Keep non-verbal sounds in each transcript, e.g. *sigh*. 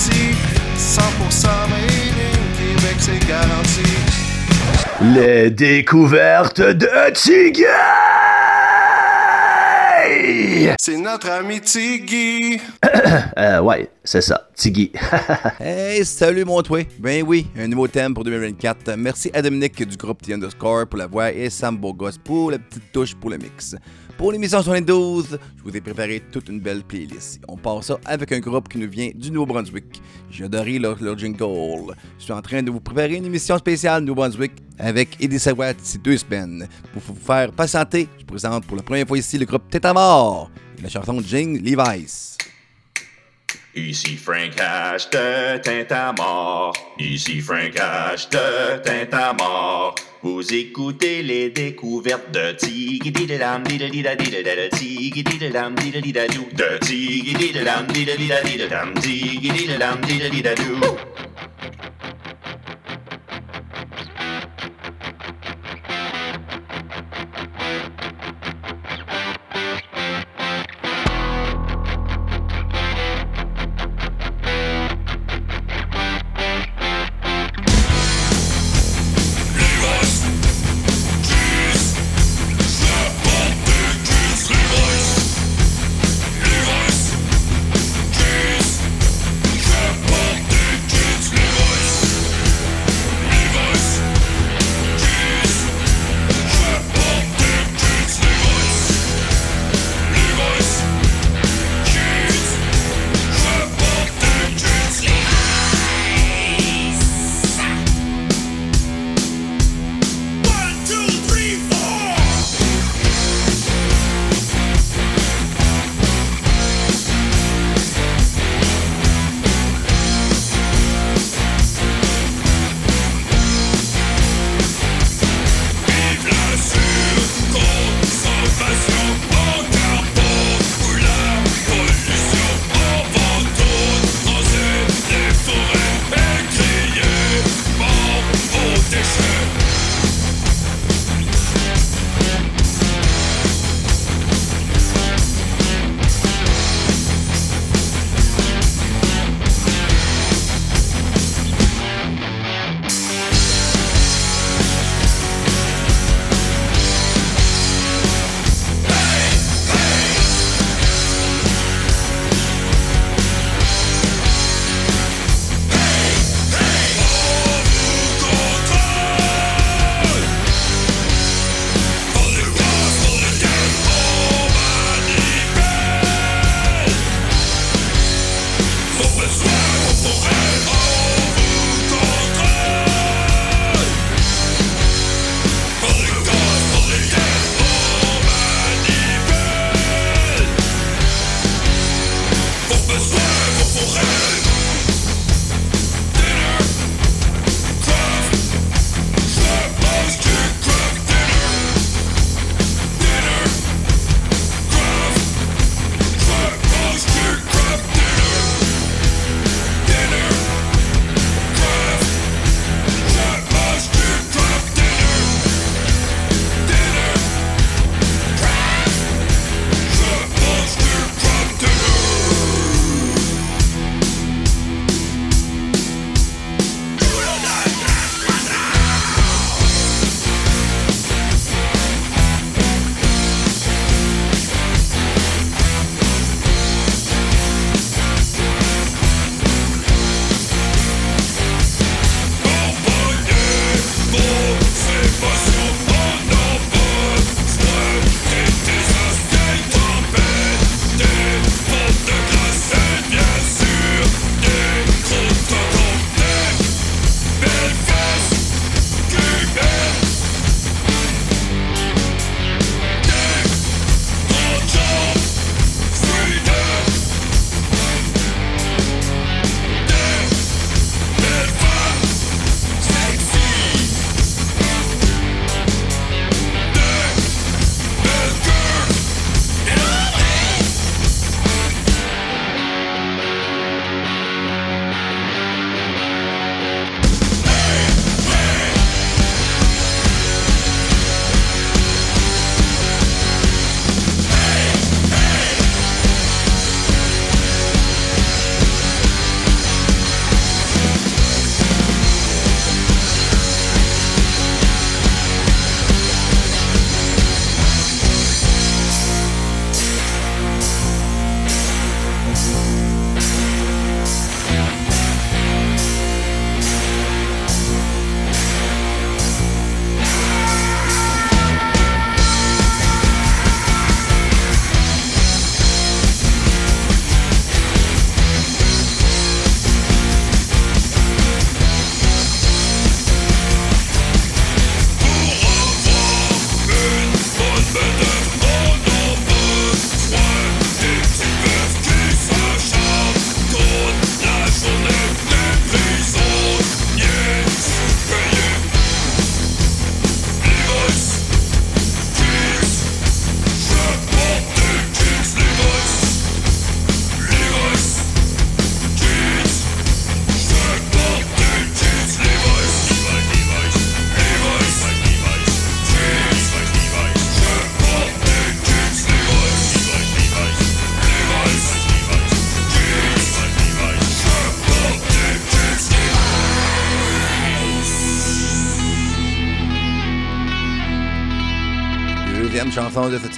garanti. 100% made in Québec, c'est garanti. Les découvertes de Tiggy! C'est notre ami Tiggy. *coughs* euh, ouais, c'est ça, Tiggy. *laughs* hey, salut mon toi. Ben oui, un nouveau thème pour 2024. Merci à Dominique du groupe The Underscore pour la voix et Sam Bogos pour la petite touche pour le mix. Pour l'émission 72, je vous ai préparé toute une belle playlist. On part ça avec un groupe qui nous vient du Nouveau-Brunswick. J'ai adoré leur, jingle. Je suis en train de vous préparer une émission spéciale Nouveau-Brunswick avec Eddie Sawat d'ici deux semaines. Pour vous faire patienter, je présente pour la première fois ici le groupe Tête à mort et la chanson Jing Levi's. Ici Frank H de mort. Ici Frank H de mort. Vous écoutez les découvertes de Tiggy Didadam Didadida Didadada Tiggy Didadam Didadida Doo de Tiggy Didadam Didadida Didadam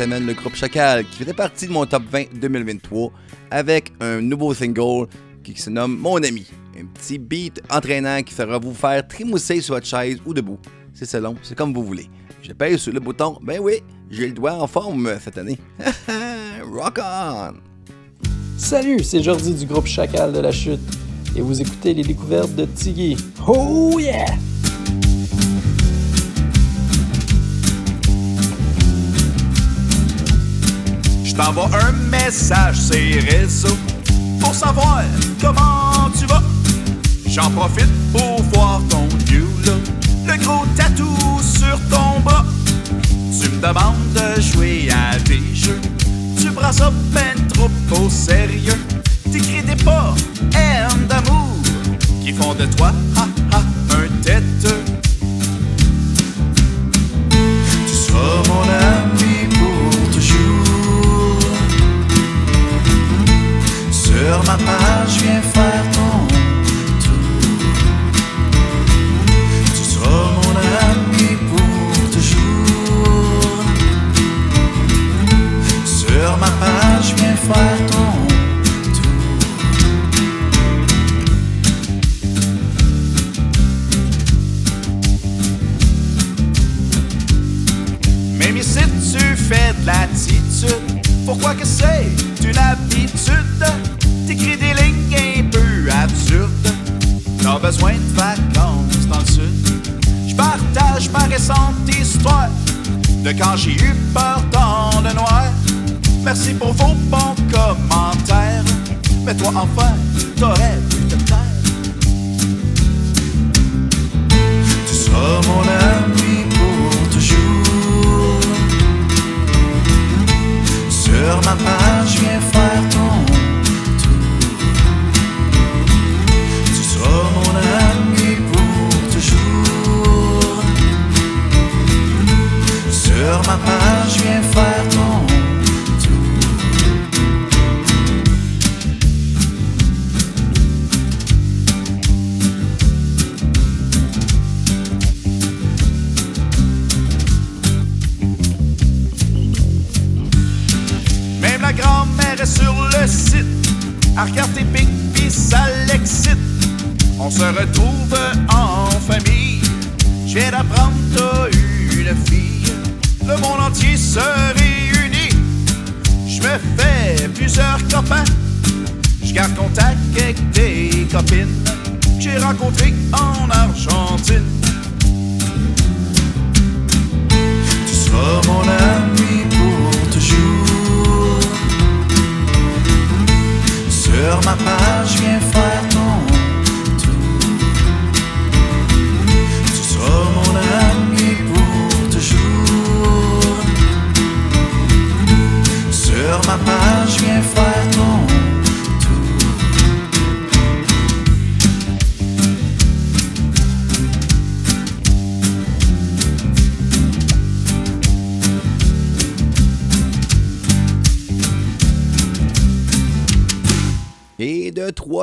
le groupe Chacal, qui faisait partie de mon top 20 2023 avec un nouveau single qui se nomme Mon ami. Un petit beat entraînant qui fera vous faire trimousser sur votre chaise ou debout. C'est selon, c'est comme vous voulez. Je pèse sur le bouton, ben oui, j'ai le doigt en forme cette année. *laughs* Rock on! Salut, c'est Jordi du groupe Chacal de la Chute et vous écoutez les découvertes de Tiggy. Oh yeah! Je t'envoie un message c'est réseaux pour savoir comment tu vas. J'en profite pour voir ton new look, le gros tatou sur ton bras. Tu me demandes de jouer à des jeux, tu prends ça ben trop au sérieux. T'écris des pas haine d'amour qui font de toi ha, ha, un têteux. Tu seras mon ami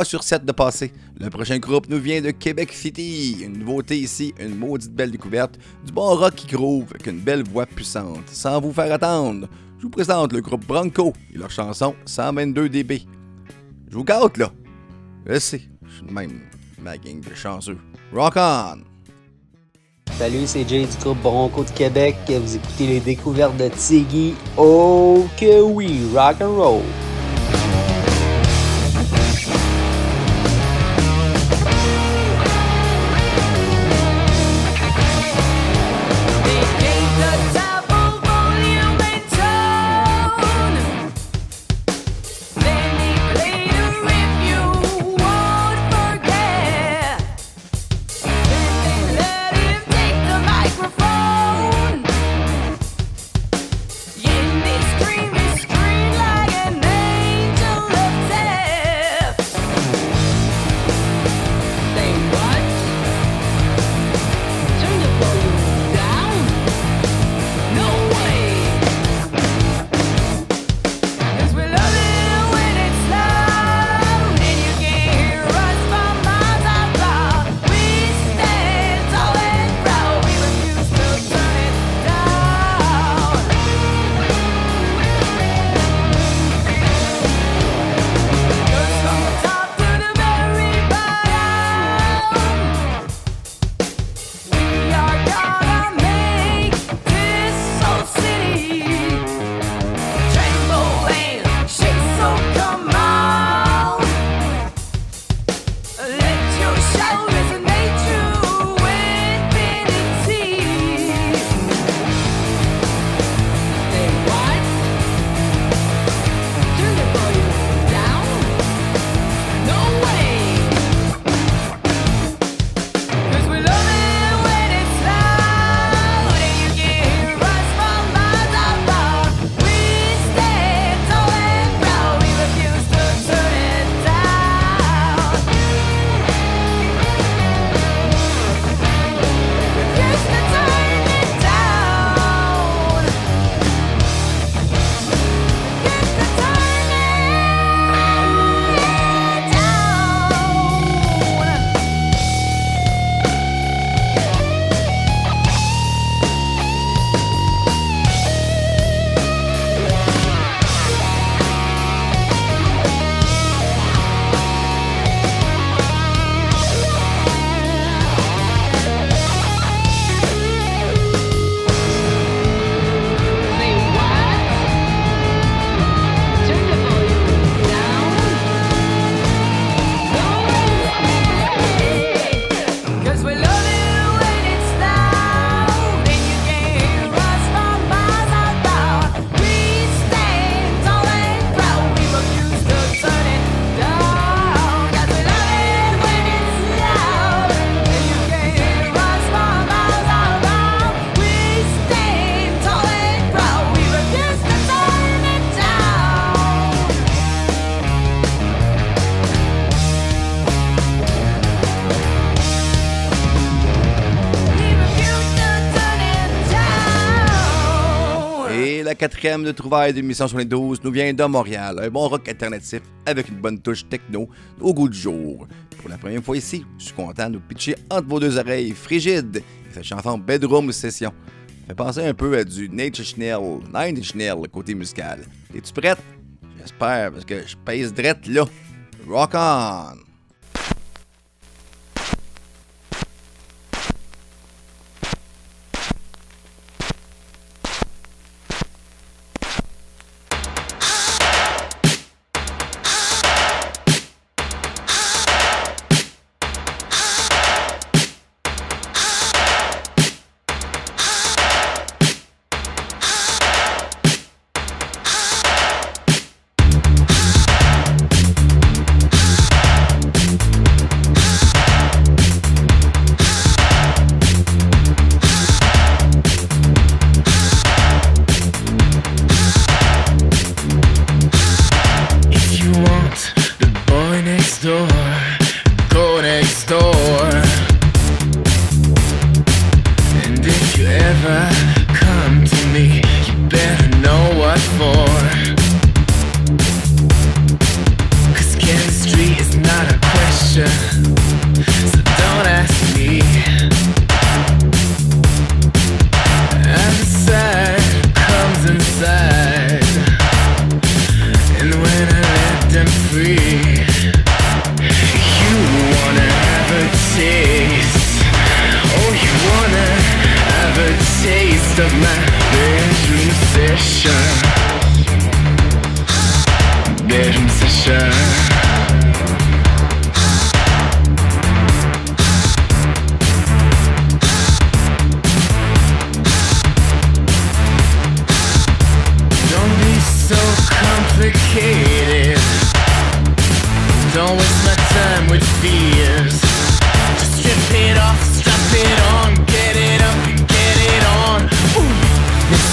sur 7 de passé. Le prochain groupe nous vient de Québec City. Une nouveauté ici, une maudite belle découverte. Du bon rock qui groove avec une belle voix puissante. Sans vous faire attendre, je vous présente le groupe Bronco et leur chanson 122 dB. Je vous gâte là. Je sais, je suis même ma gang de chanceux. Rock on! Salut, c'est Jay du groupe Bronco de Québec. Vous écoutez les découvertes de Tiggy. Oh que oui, rock and roll. Quatrième de trouvailles de 1872 nous vient de Montréal, un bon rock alternatif avec une bonne touche techno au goût du jour. Pour la première fois ici, je suis content de nous pitcher entre vos deux oreilles Frigide et sa chanson Bedroom Session. Fait penser un peu à du Inch Nails, Nine Inch côté musical. Es-tu prête? J'espère, parce que je pèse drette là. Rock on!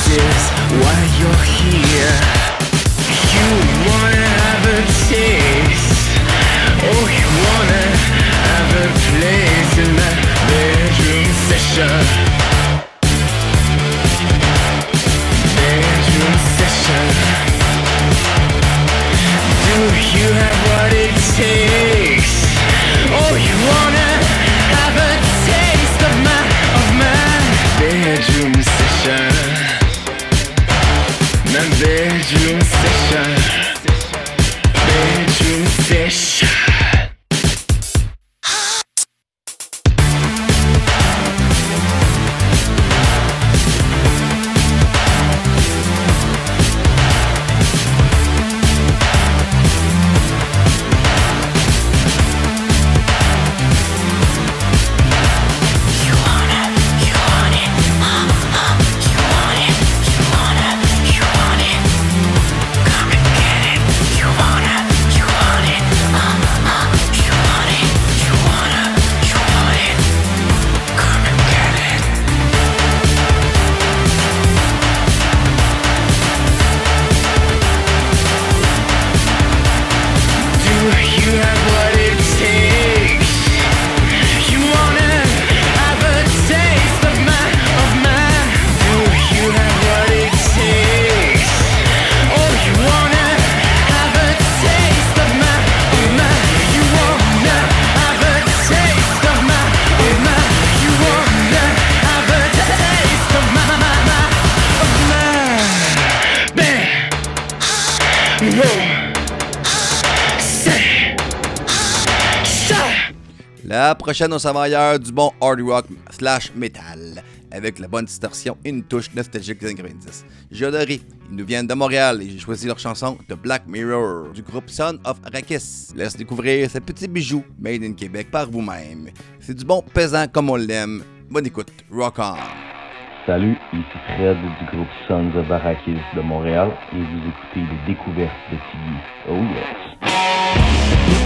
Is why you're here. You wanna have a taste. Oh, you wanna have a place in that bedroom session. bedroom session. Do you have what it takes? Oh, you wanna La prochaine au savoyeur du bon hard rock slash metal, avec la bonne distorsion et une touche nostalgique des années 90. J'ai adoré. Ils nous viennent de Montréal et j'ai choisi leur chanson The Black Mirror du groupe Son of Arrakis. Laisse découvrir ces petits bijoux made in Québec par vous-même. C'est du bon pesant comme on l'aime. Bonne écoute. Rock on. Salut, ici Fred du groupe Sons of Arrakis de Montréal et vous écoutez les découvertes de Tiggy. Oh yes!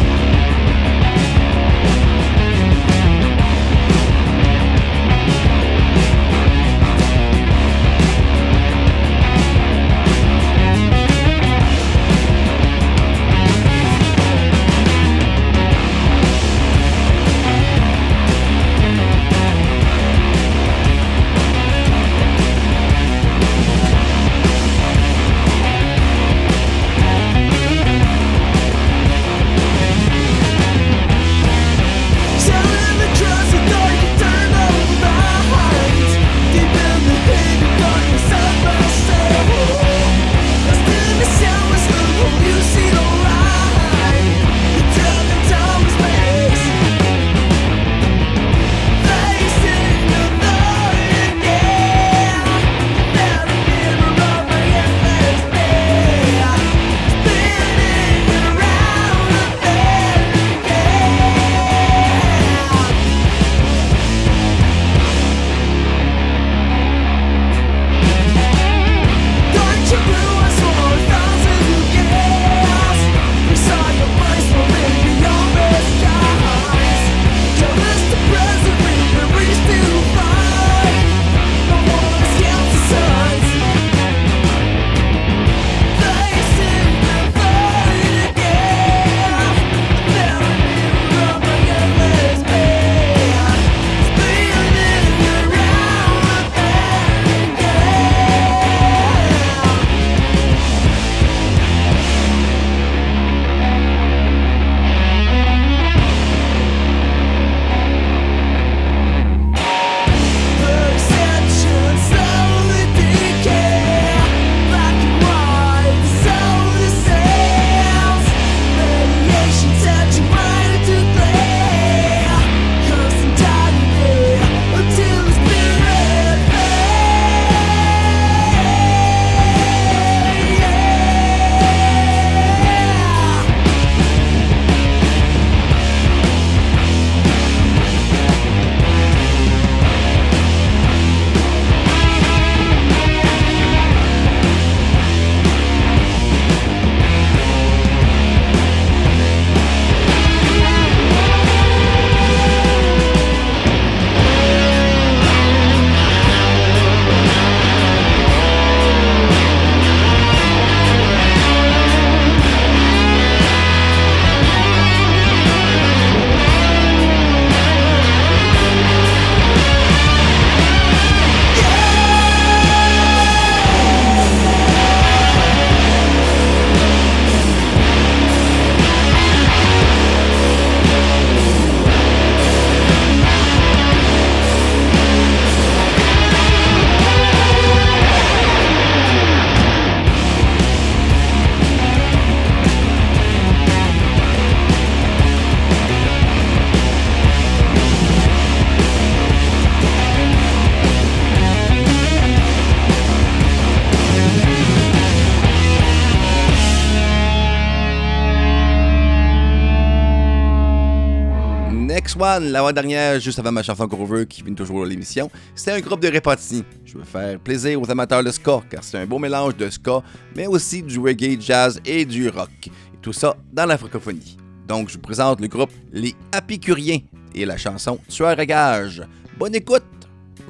X1, l'avant-dernière, juste avant ma chanson Grover qui vient toujours à l'émission, c'était un groupe de Repati. Je veux faire plaisir aux amateurs de ska, car c'est un beau mélange de ska, mais aussi du reggae, jazz et du rock. Et tout ça dans la francophonie. Donc, je vous présente le groupe Les Apicuriens et la chanson Tueur à gage. Bonne écoute!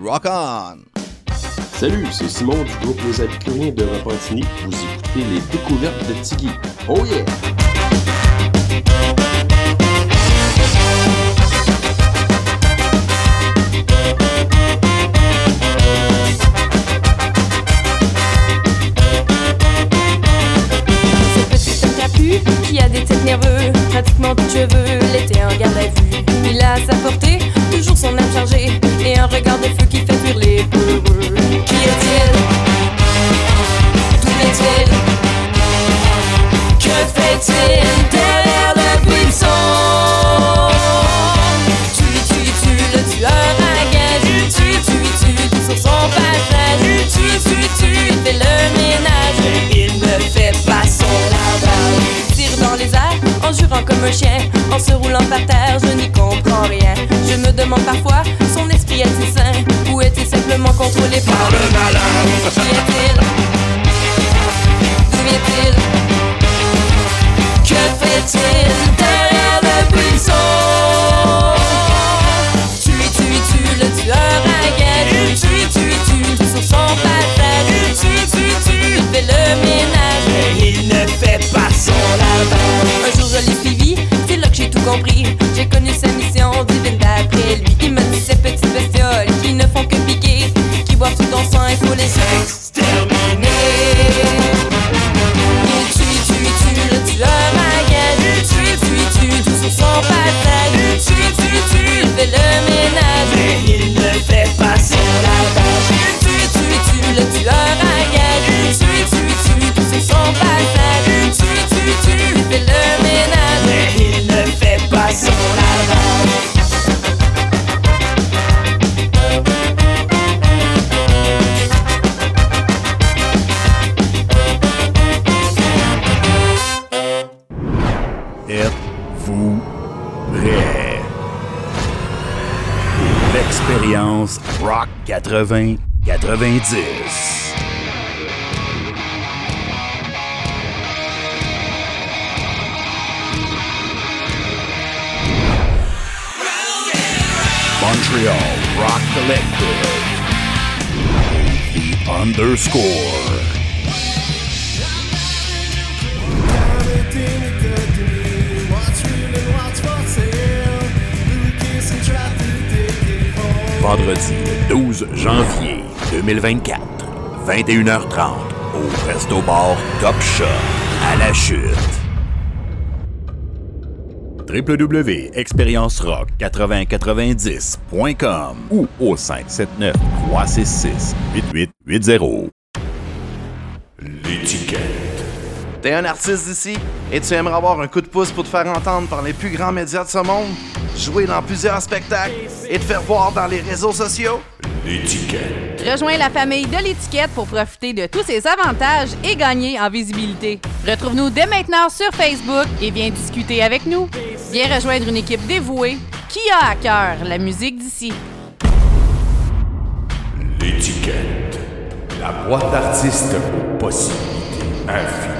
Rock on! Salut, c'est Simon du groupe Les Apicuriens de Repentigny. Vous écoutez les découvertes de Tiggy. Oh yeah! Qui a des têtes nerveux, pratiquement tout cheveux, l'été en garde à vue. Il a sa portée toujours son âme chargée. Et un regard de feu qui fait fuir les peureux. Qui est-il? D'où vient-il Que fait-il? En se roulant par terre, je n'y comprends rien. Je me demande parfois, son esprit est-il sain? Ou est-il simplement contrôlé par le malin Qui est-il D'où vient-il? Que fait-il? L'expérience Rock 80 90. Montreal Rock Collective. The underscore. Vendredi 12 janvier 2024, 21h30, au Resto Bar Top Shop, à la chute. www.expériencerock8090.com ou au 579 366 8880. L'étiquette. T'es un artiste d'ici et tu aimerais avoir un coup de pouce pour te faire entendre par les plus grands médias de ce monde, jouer dans plusieurs spectacles et te faire voir dans les réseaux sociaux? L'étiquette. Rejoins la famille de l'étiquette pour profiter de tous ses avantages et gagner en visibilité. Retrouve-nous dès maintenant sur Facebook et viens discuter avec nous. Viens rejoindre une équipe dévouée qui a à cœur la musique d'ici. L'étiquette. La boîte d'artistes aux possibilités infinies.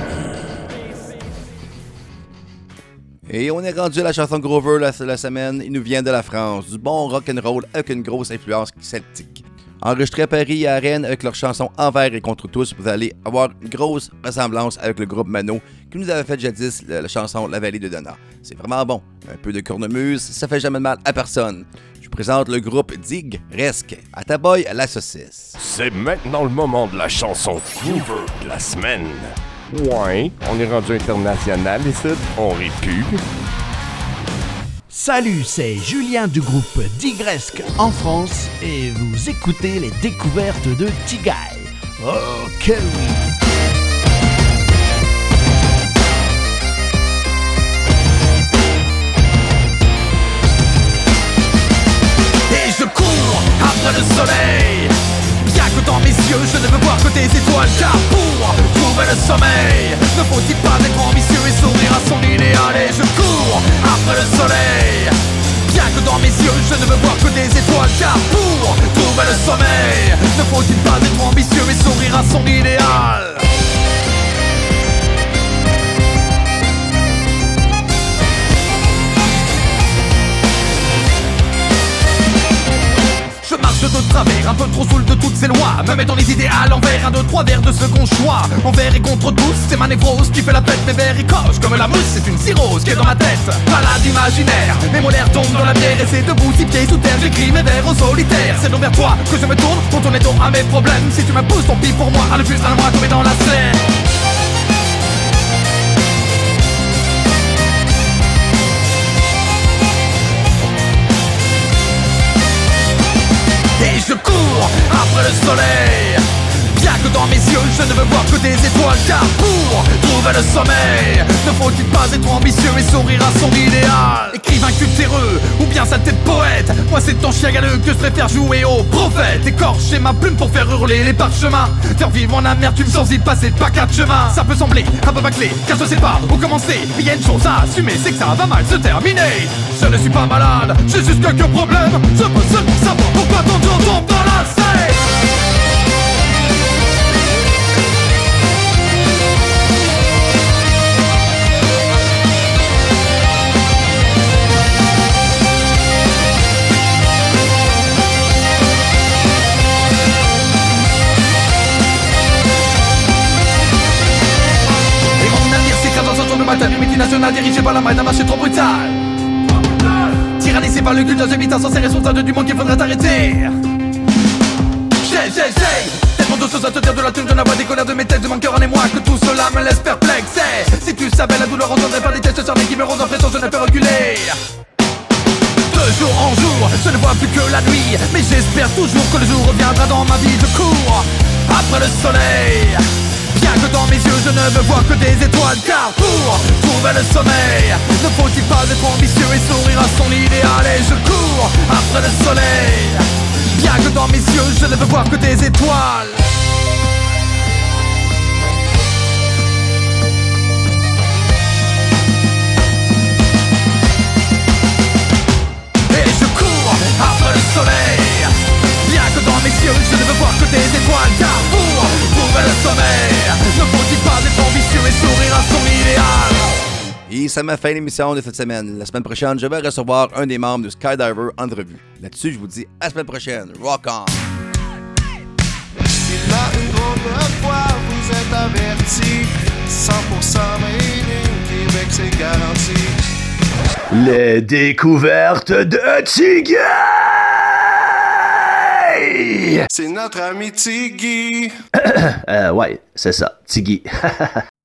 Et on est rendu à la chanson Grover la, semaine. Il nous vient de la France. Du bon rock and roll avec une grosse influence celtique. Enregistré à Paris et à Rennes avec leur chanson Envers et contre tous, vous allez avoir une grosse ressemblance avec le groupe Mano qui nous avait fait jadis la, chanson La Vallée de Donna. C'est vraiment bon. Un peu de cornemuse, ça fait jamais de mal à personne. Je vous présente le groupe Dig Resque. À ta boy, la saucisse. C'est maintenant le moment de la chanson cover de la semaine. Ouais, on est rendu international ici, on rit plus. Salut, c'est Julien du groupe Digresque en France et vous écoutez les découvertes de Tigay. Oh que oui! Et je cours après le soleil mes yeux je ne veux voir que des étoiles. Car pour trouver le sommeil. Ne faut-il pas être ambitieux et sourire à son idéal? Et je cours après le soleil. Bien que dans mes yeux, je ne veux voir que des étoiles. Car pour trouver le sommeil. Ne faut-il pas être ambitieux et sourire à son idéal? Marche de travers, un peu trop saoul de toutes ces lois. Me mettant les idées à l'envers, un, deux, trois verres de second choix. Envers et contre tous, c'est ma névrose qui fait la fête. Mes verres ils cochent comme la mousse, c'est une cirrhose qui est dans ma tête. Malade imaginaire, mes molaires tombent dans la bière. Et c'est debout, six pieds sous terre, j'écris mes vers au solitaire. C'est donc vers toi que je me tourne pour tourner ton à mes problèmes. Si tu me pousses, tant pis pour moi, à le plus à moi tomber dans la scène je cours après le soleil Bien que dans mes yeux je ne veux voir que des étoiles. Car pour trouver le sommeil Ne faut-il pas être ambitieux et sourire à son idéal? Écrivain cultéreux ou bien sa tête poète. Moi c'est ton chien galeux que je préfère jouer au prophète. Écorcher ma plume pour faire hurler les parchemins. Faire vivre en amertume sans y passer pas quatre chemins. Ça peut sembler un peu bâclé car je sais pas où commencer. Mais y a une chose à assumer c'est que ça va mal se terminer. Je ne suis pas malade, j'ai juste quelques problèmes. Je peux seulement savoir pourquoi tour matin du multinational dirigé par la main d'un marché trop brutal. Tyrannisé par le culte d'un habitant censé responsable du monde qu'il faudrait arrêter. J'ai, j'ai, j'ai Tellement de choses à te dire de la tune de la voix des colères de mes textes de mon cœur en émoi Que tout cela me laisse perplexe Si tu savais la douleur entendrait par des tests sur qui me rendent en pression je ne fais reculer de jour en jour, je ne vois plus que la nuit Mais j'espère toujours que le jour reviendra dans ma vie Je cours après le soleil Bien que dans mes yeux je ne veux voir que des étoiles. Car pour trouver le sommeil Ne faut-il pas être ambitieux et sourire à son idéal? Et je cours après le soleil. Bien que dans mes yeux je ne veux voir que des étoiles. Après le soleil. Bien que dans mes yeux je ne veux voir que des étoiles. Car trouver le sommeil Ne faut-il pas être ambitieux et sourire à son idéal Et ça m'a fait l'émission de cette semaine. La semaine prochaine, je vais recevoir un des membres de Skydiver Entrevue. Là-dessus, je vous dis à la semaine prochaine. Rock on! Il a une drôle fois, vous êtes avertis 100% made in Québec, c'est garanti Les découvertes de C'est notre ami Tiggy *coughs* euh, ouais, c'est ça, Tiggy. *laughs*